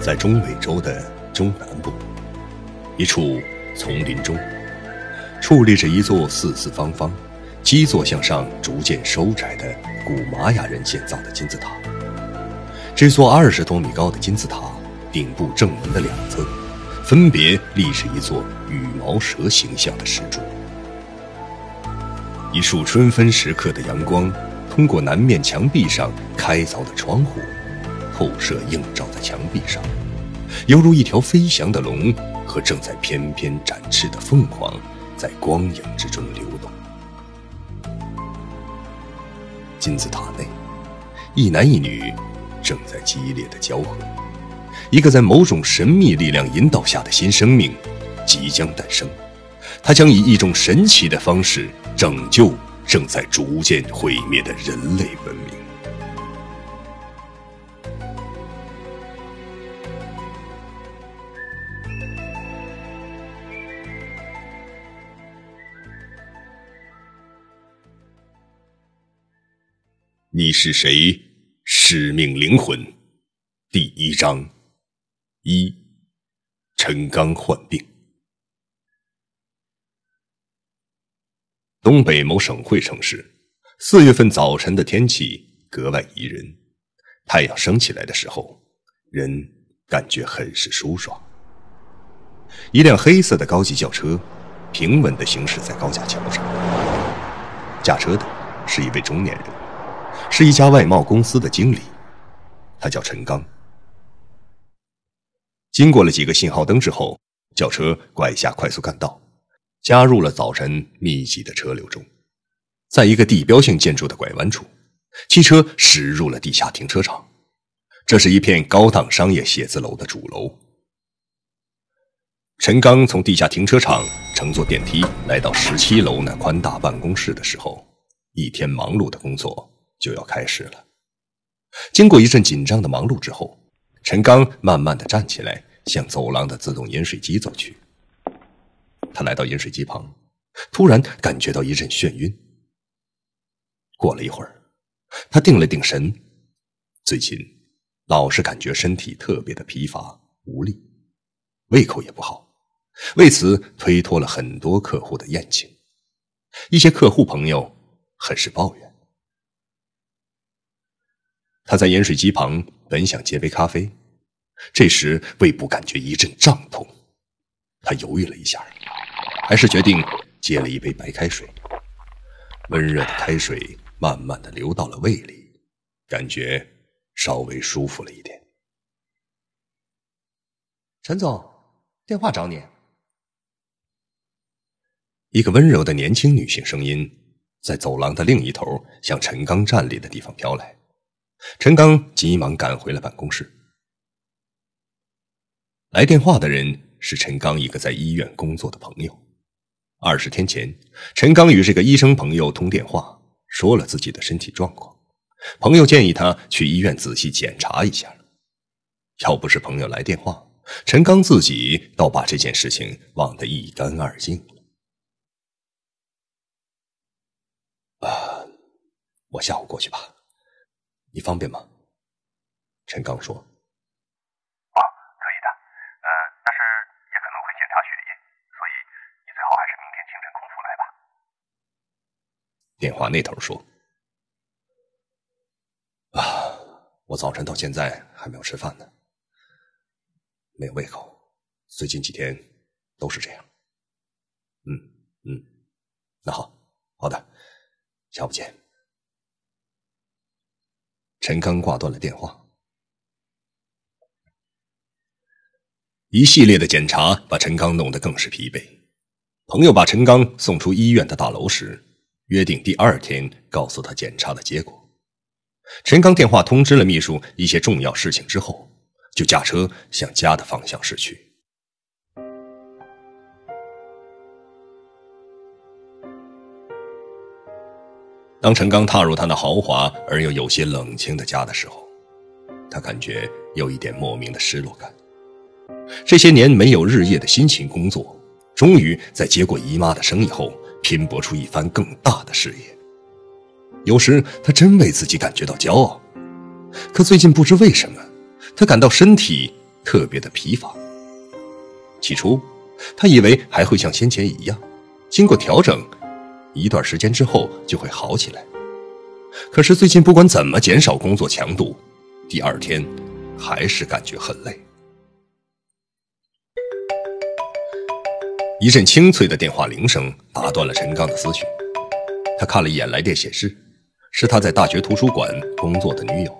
在中美洲的中南部，一处丛林中，矗立着一座四四方方、基座向上逐渐收窄的古玛雅人建造的金字塔。这座二十多米高的金字塔顶部正门的两侧，分别立着一座羽毛蛇形象的石柱。一束春分时刻的阳光，通过南面墙壁上开凿的窗户，透射映照在墙壁上，犹如一条飞翔的龙和正在翩翩展翅的凤凰，在光影之中流动。金字塔内，一男一女正在激烈的交合，一个在某种神秘力量引导下的新生命即将诞生，它将以一种神奇的方式。拯救正在逐渐毁灭的人类文明。你是谁？使命灵魂，第一章一，陈刚患病。东北某省会城市，四月份早晨的天气格外宜人。太阳升起来的时候，人感觉很是舒爽。一辆黑色的高级轿车平稳地行驶在高架桥上，驾车的是一位中年人，是一家外贸公司的经理，他叫陈刚。经过了几个信号灯之后，轿车拐下快速干道。加入了早晨密集的车流中，在一个地标性建筑的拐弯处，汽车驶入了地下停车场。这是一片高档商业写字楼的主楼。陈刚从地下停车场乘坐电梯来到十七楼那宽大办公室的时候，一天忙碌的工作就要开始了。经过一阵紧张的忙碌之后，陈刚慢慢的站起来，向走廊的自动饮水机走去。他来到饮水机旁，突然感觉到一阵眩晕。过了一会儿，他定了定神，最近老是感觉身体特别的疲乏无力，胃口也不好，为此推脱了很多客户的宴请。一些客户朋友很是抱怨。他在饮水机旁本想接杯咖啡，这时胃部感觉一阵胀痛，他犹豫了一下。还是决定接了一杯白开水，温热的开水慢慢的流到了胃里，感觉稍微舒服了一点。陈总，电话找你。一个温柔的年轻女性声音在走廊的另一头向陈刚站立的地方飘来，陈刚急忙赶回了办公室。来电话的人是陈刚一个在医院工作的朋友。二十天前，陈刚与这个医生朋友通电话，说了自己的身体状况。朋友建议他去医院仔细检查一下。要不是朋友来电话，陈刚自己倒把这件事情忘得一干二净了。啊，我下午过去吧，你方便吗？陈刚说。哦，可以的，呃，但是也可能会检查血液，所以你最好还是明天清晨空腹来吧电话那头说：“啊，我早晨到现在还没有吃饭呢，没有胃口。最近几天都是这样。嗯嗯，那好，好的，下午见。”陈刚挂断了电话。一系列的检查把陈刚弄得更是疲惫。朋友把陈刚送出医院的大楼时。约定第二天告诉他检查的结果。陈刚电话通知了秘书一些重要事情之后，就驾车向家的方向驶去。当陈刚踏入他那豪华而又有些冷清的家的时候，他感觉有一点莫名的失落感。这些年没有日夜的辛勤工作，终于在接过姨妈的生意后。拼搏出一番更大的事业，有时他真为自己感觉到骄傲。可最近不知为什么，他感到身体特别的疲乏。起初，他以为还会像先前一样，经过调整，一段时间之后就会好起来。可是最近不管怎么减少工作强度，第二天还是感觉很累。一阵清脆的电话铃声打断了陈刚的思绪，他看了一眼来电显示，是他在大学图书馆工作的女友。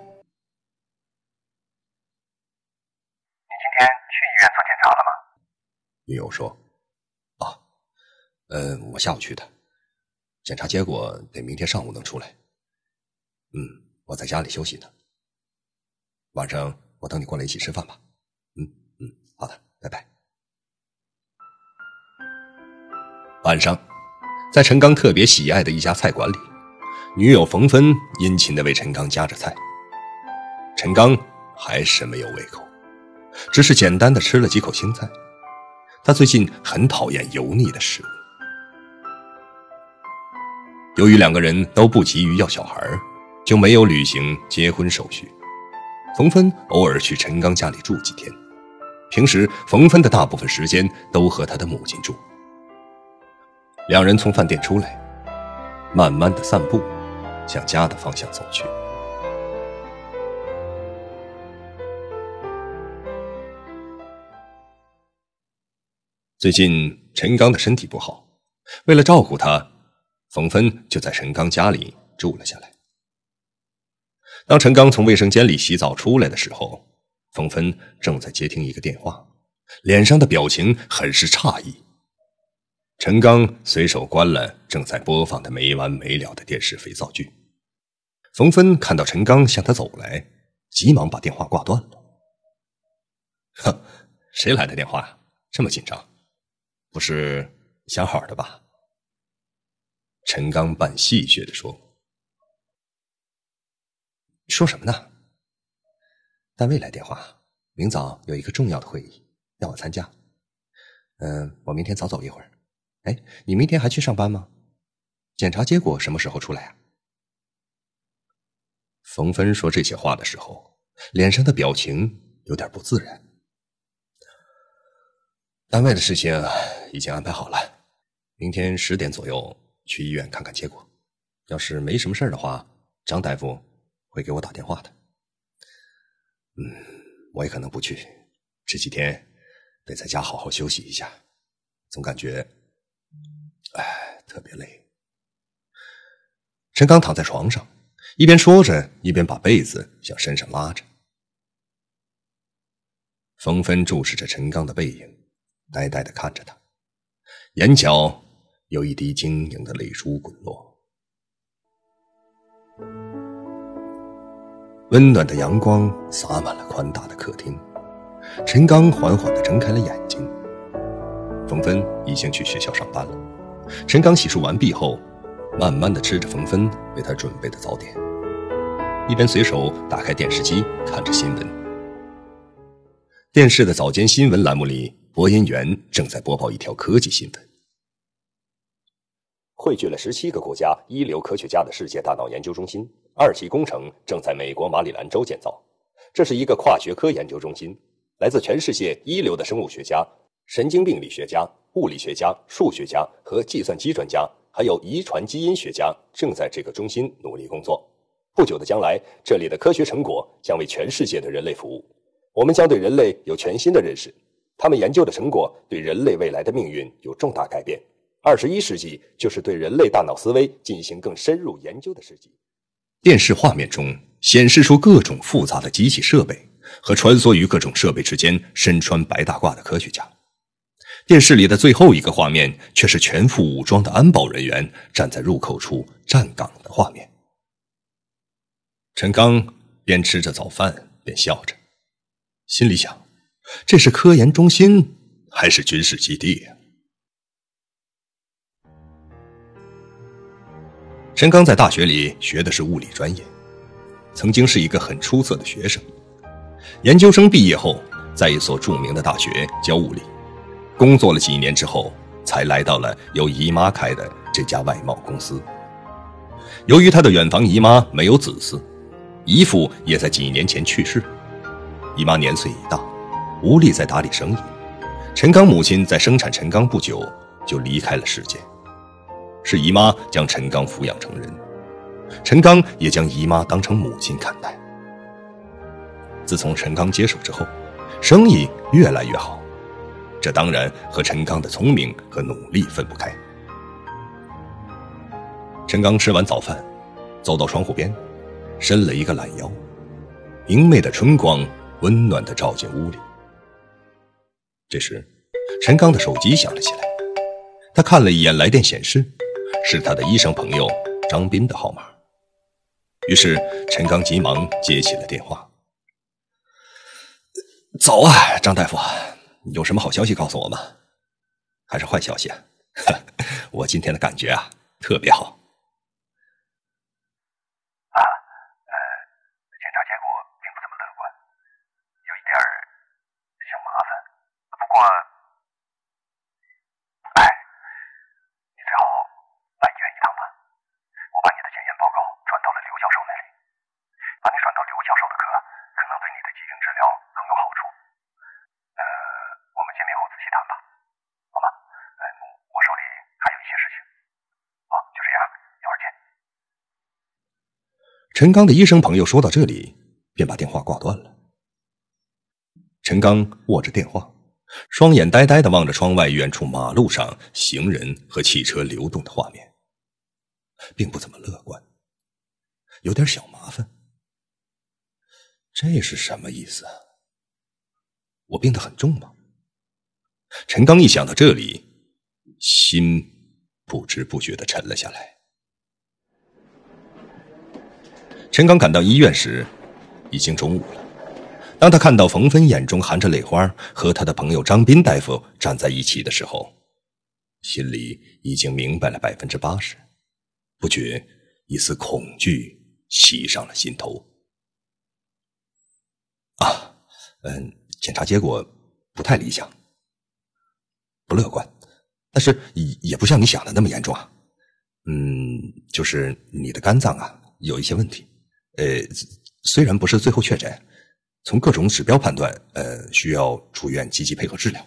你今天去医院做检查了吗？女友说：“啊，呃，我下午去的，检查结果得明天上午能出来。嗯，我在家里休息呢。晚上我等你过来一起吃饭吧。嗯嗯，好的，拜拜。”晚上，在陈刚特别喜爱的一家菜馆里，女友冯芬殷勤的为陈刚夹着菜。陈刚还是没有胃口，只是简单的吃了几口青菜。他最近很讨厌油腻的食物。由于两个人都不急于要小孩，就没有履行结婚手续。冯芬偶尔去陈刚家里住几天，平时冯芬的大部分时间都和他的母亲住。两人从饭店出来，慢慢的散步，向家的方向走去。最近陈刚的身体不好，为了照顾他，冯芬就在陈刚家里住了下来。当陈刚从卫生间里洗澡出来的时候，冯芬正在接听一个电话，脸上的表情很是诧异。陈刚随手关了正在播放的没完没了的电视肥皂剧。冯芬看到陈刚向他走来，急忙把电话挂断了。哼，谁来的电话？这么紧张？不是想好的吧？陈刚半戏谑的说：“说什么呢？单位来电话，明早有一个重要的会议，让我参加。嗯，我明天早走一会儿。”哎，你明天还去上班吗？检查结果什么时候出来啊？冯芬说这些话的时候，脸上的表情有点不自然。单位的事情已经安排好了，明天十点左右去医院看看结果。要是没什么事的话，张大夫会给我打电话的。嗯，我也可能不去，这几天得在家好好休息一下，总感觉。哎，特别累。陈刚躺在床上，一边说着，一边把被子向身上拉着。冯芬注视着陈刚的背影，呆呆的看着他，眼角有一滴晶莹的泪珠滚落。温暖的阳光洒满了宽大的客厅，陈刚缓缓的睁开了眼睛。冯芬已经去学校上班了。陈刚洗漱完毕后，慢慢的吃着冯芬为他准备的早点，一边随手打开电视机看着新闻。电视的早间新闻栏目里，播音员正在播报一条科技新闻：汇聚了十七个国家一流科学家的世界大脑研究中心二期工程正在美国马里兰州建造。这是一个跨学科研究中心，来自全世界一流的生物学家、神经病理学家。物理学家、数学家和计算机专家，还有遗传基因学家，正在这个中心努力工作。不久的将来，这里的科学成果将为全世界的人类服务。我们将对人类有全新的认识。他们研究的成果对人类未来的命运有重大改变。二十一世纪就是对人类大脑思维进行更深入研究的世纪。电视画面中显示出各种复杂的机器设备和穿梭于各种设备之间、身穿白大褂的科学家。电视里的最后一个画面，却是全副武装的安保人员站在入口处站岗的画面。陈刚边吃着早饭边笑着，心里想：这是科研中心还是军事基地呀？陈刚在大学里学的是物理专业，曾经是一个很出色的学生。研究生毕业后，在一所著名的大学教物理。工作了几年之后，才来到了由姨妈开的这家外贸公司。由于他的远房姨妈没有子嗣，姨父也在几年前去世，姨妈年岁已大，无力再打理生意。陈刚母亲在生产陈刚不久就离开了世界，是姨妈将陈刚抚养成人，陈刚也将姨妈当成母亲看待。自从陈刚接手之后，生意越来越好，这当然和陈刚的聪明和努力分不开。陈刚吃完早饭，走到窗户边，伸了一个懒腰，明媚的春光温暖地照进屋里。这时，陈刚的手机响了起来，他看了一眼来电显示，是他的医生朋友张斌的号码。于是，陈刚急忙接起了电话。早啊，张大夫，有什么好消息告诉我吗？还是坏消息啊？我今天的感觉啊，特别好。啊，呃，检查结果并不怎么乐观，有一点小麻烦。不过，哎，你最好来医院一趟吧。我把你的检验报告转到了刘教授那里，把你转到刘教授的科，可能对你的疾病治疗更有好处。呃，我们见面后仔细谈吧，好吗？嗯，我手里还有一些事情。好，就这样，一会儿见。陈刚的医生朋友说到这里，便把电话挂断了。陈刚握着电话，双眼呆呆的望着窗外远处马路上行人和汽车流动的画面，并不怎么乐观，有点小麻烦。这是什么意思？我病得很重吗？陈刚一想到这里，心不知不觉的沉了下来。陈刚赶到医院时，已经中午了。当他看到冯芬眼中含着泪花和他的朋友张斌大夫站在一起的时候，心里已经明白了百分之八十，不觉一丝恐惧袭上了心头。啊，嗯，检查结果不太理想，不乐观，但是也也不像你想的那么严重啊。嗯，就是你的肝脏啊有一些问题，呃，虽然不是最后确诊。从各种指标判断，呃，需要住院积极配合治疗。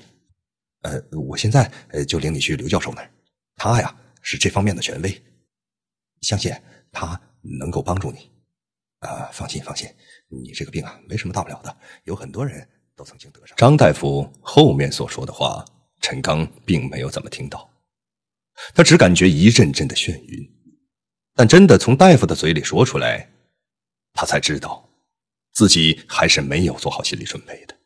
呃，我现在呃就领你去刘教授那儿，他呀是这方面的权威，相信他能够帮助你。啊，放心放心，你这个病啊没什么大不了的，有很多人都曾经得上。张大夫后面所说的话，陈刚并没有怎么听到，他只感觉一阵阵的眩晕，但真的从大夫的嘴里说出来，他才知道。自己还是没有做好心理准备的。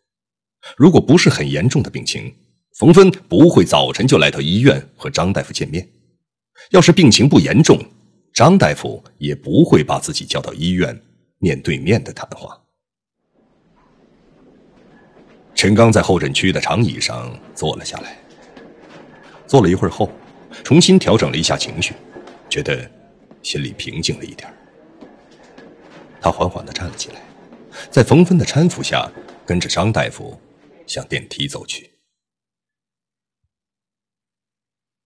如果不是很严重的病情，冯芬不会早晨就来到医院和张大夫见面。要是病情不严重，张大夫也不会把自己叫到医院面对面的谈话。陈刚在候诊区的长椅上坐了下来，坐了一会儿后，重新调整了一下情绪，觉得心里平静了一点。他缓缓的站了起来。在冯芬的搀扶下，跟着张大夫向电梯走去。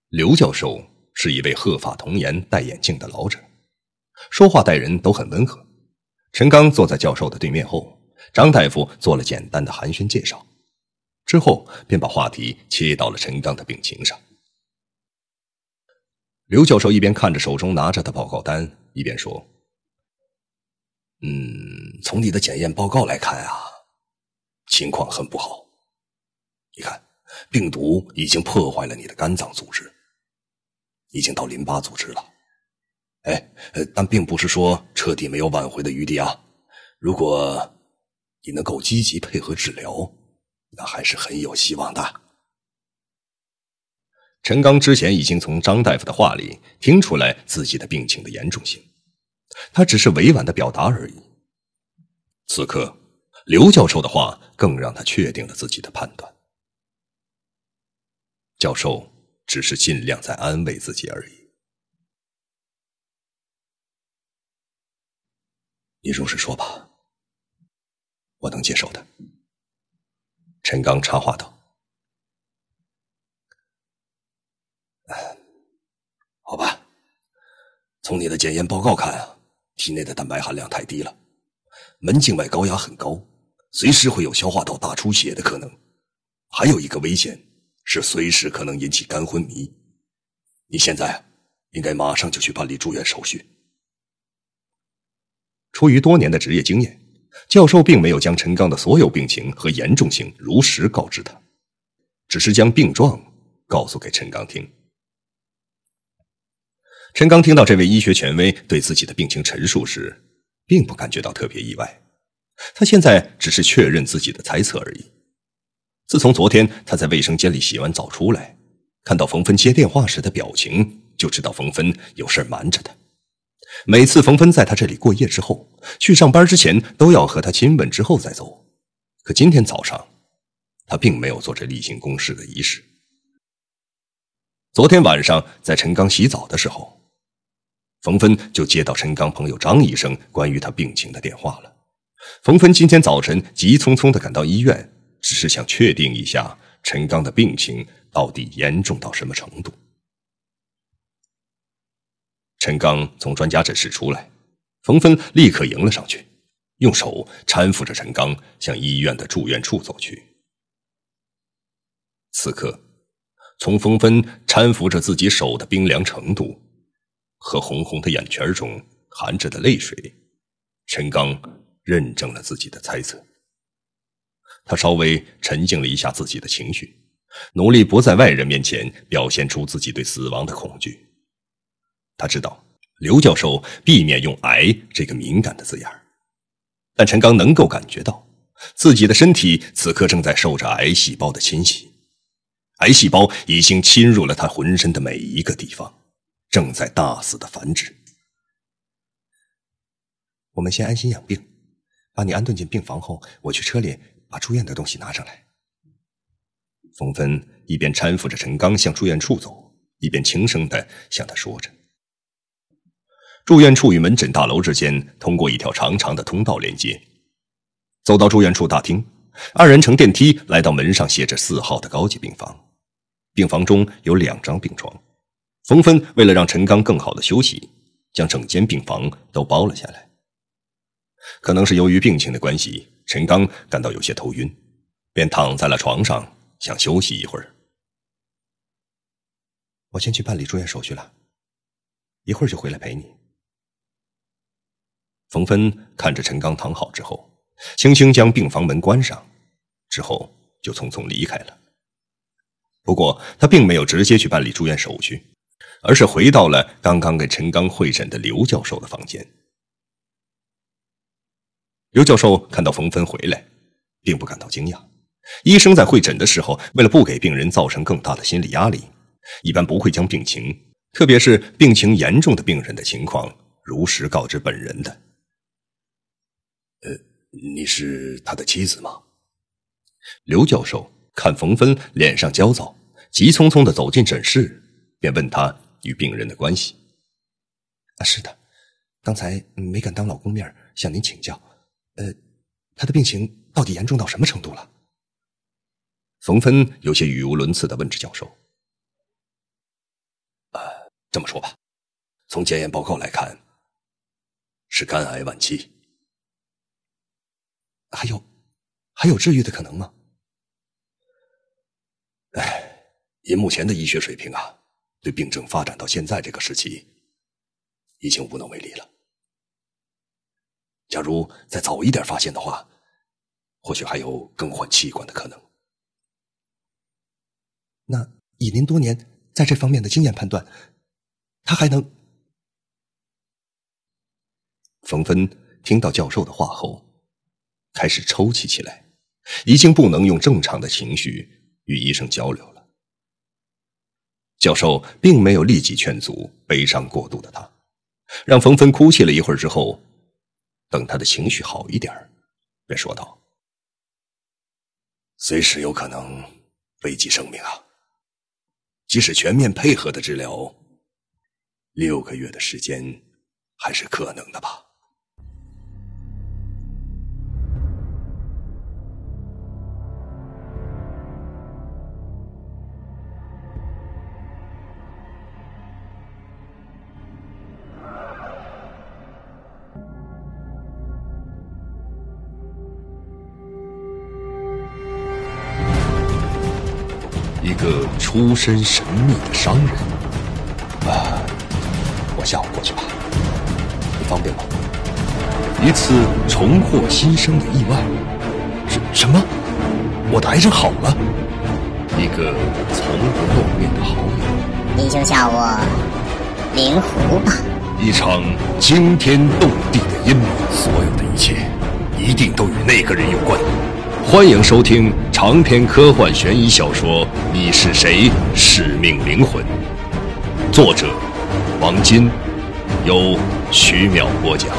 刘教授是一位鹤发童颜、戴眼镜的老者，说话待人都很温和。陈刚坐在教授的对面后，张大夫做了简单的寒暄介绍，之后便把话题切到了陈刚的病情上。刘教授一边看着手中拿着的报告单，一边说。嗯，从你的检验报告来看啊，情况很不好。你看，病毒已经破坏了你的肝脏组织，已经到淋巴组织了。哎，但并不是说彻底没有挽回的余地啊。如果你能够积极配合治疗，那还是很有希望的。陈刚之前已经从张大夫的话里听出来自己的病情的严重性。他只是委婉的表达而已。此刻，刘教授的话更让他确定了自己的判断。教授只是尽量在安慰自己而已。你如实说吧，我能接受的。陈刚插话道：“好吧，从你的检验报告看啊。”体内的蛋白含量太低了，门静脉高压很高，随时会有消化道大出血的可能。还有一个危险是随时可能引起肝昏迷。你现在应该马上就去办理住院手续。出于多年的职业经验，教授并没有将陈刚的所有病情和严重性如实告知他，只是将病状告诉给陈刚听。陈刚听到这位医学权威对自己的病情陈述时，并不感觉到特别意外。他现在只是确认自己的猜测而已。自从昨天他在卫生间里洗完澡出来，看到冯芬接电话时的表情，就知道冯芬有事瞒着他。每次冯芬在他这里过夜之后，去上班之前都要和他亲吻之后再走。可今天早上，他并没有做这例行公事的仪式。昨天晚上在陈刚洗澡的时候，冯芬就接到陈刚朋友张医生关于他病情的电话了。冯芬今天早晨急匆匆的赶到医院，只是想确定一下陈刚的病情到底严重到什么程度。陈刚从专家诊室出来，冯芬立刻迎了上去，用手搀扶着陈刚向医院的住院处走去。此刻，从冯芬搀扶着自己手的冰凉程度，和红红的眼圈中含着的泪水，陈刚认证了自己的猜测。他稍微沉静了一下自己的情绪，努力不在外人面前表现出自己对死亡的恐惧。他知道刘教授避免用“癌”这个敏感的字眼但陈刚能够感觉到自己的身体此刻正在受着癌细胞的侵袭，癌细胞已经侵入了他浑身的每一个地方，正在大肆的繁殖。我们先安心养病，把你安顿进病房后，我去车里把住院的东西拿上来。冯芬一边搀扶着陈刚向住院处走，一边轻声的向他说着。住院处与门诊大楼之间通过一条长长的通道连接。走到住院处大厅，二人乘电梯来到门上写着四号的高级病房。病房中有两张病床。冯芬为了让陈刚更好的休息，将整间病房都包了下来。可能是由于病情的关系，陈刚感到有些头晕，便躺在了床上，想休息一会儿。我先去办理住院手续了，一会儿就回来陪你。冯芬看着陈刚躺好之后，轻轻将病房门关上，之后就匆匆离开了。不过，他并没有直接去办理住院手续，而是回到了刚刚给陈刚会诊的刘教授的房间。刘教授看到冯芬回来，并不感到惊讶。医生在会诊的时候，为了不给病人造成更大的心理压力，一般不会将病情，特别是病情严重的病人的情况，如实告知本人的。呃，你是他的妻子吗？刘教授看冯芬脸上焦躁，急匆匆的走进诊室，便问他与病人的关系。啊，是的，刚才没敢当老公面向您请教。呃，他的病情到底严重到什么程度了？冯芬有些语无伦次的问着教授。呃，这么说吧，从检验报告来看，是肝癌晚期。还有，还有治愈的可能吗？哎，以目前的医学水平啊，对病症发展到现在这个时期，已经无能为力了。假如再早一点发现的话，或许还有更换器官的可能。那以您多年在这方面的经验判断，他还能？冯芬听到教授的话后。开始抽泣起来，已经不能用正常的情绪与医生交流。教授并没有立即劝阻悲伤过度的他，让冯芬哭泣了一会儿之后，等他的情绪好一点便说道：“随时有可能危及生命啊！即使全面配合的治疗，六个月的时间还是可能的吧。”出身神秘的商人。啊，我下午过去吧，你方便吗？一次重获新生的意外。什什么？我的癌症好了？一个从不露面的好友。你就叫我灵狐吧。一场惊天动地的阴谋，所有的一切一定都与那个人有关。欢迎收听长篇科幻悬疑小说《你是谁？使命灵魂》，作者王金，由徐淼播讲。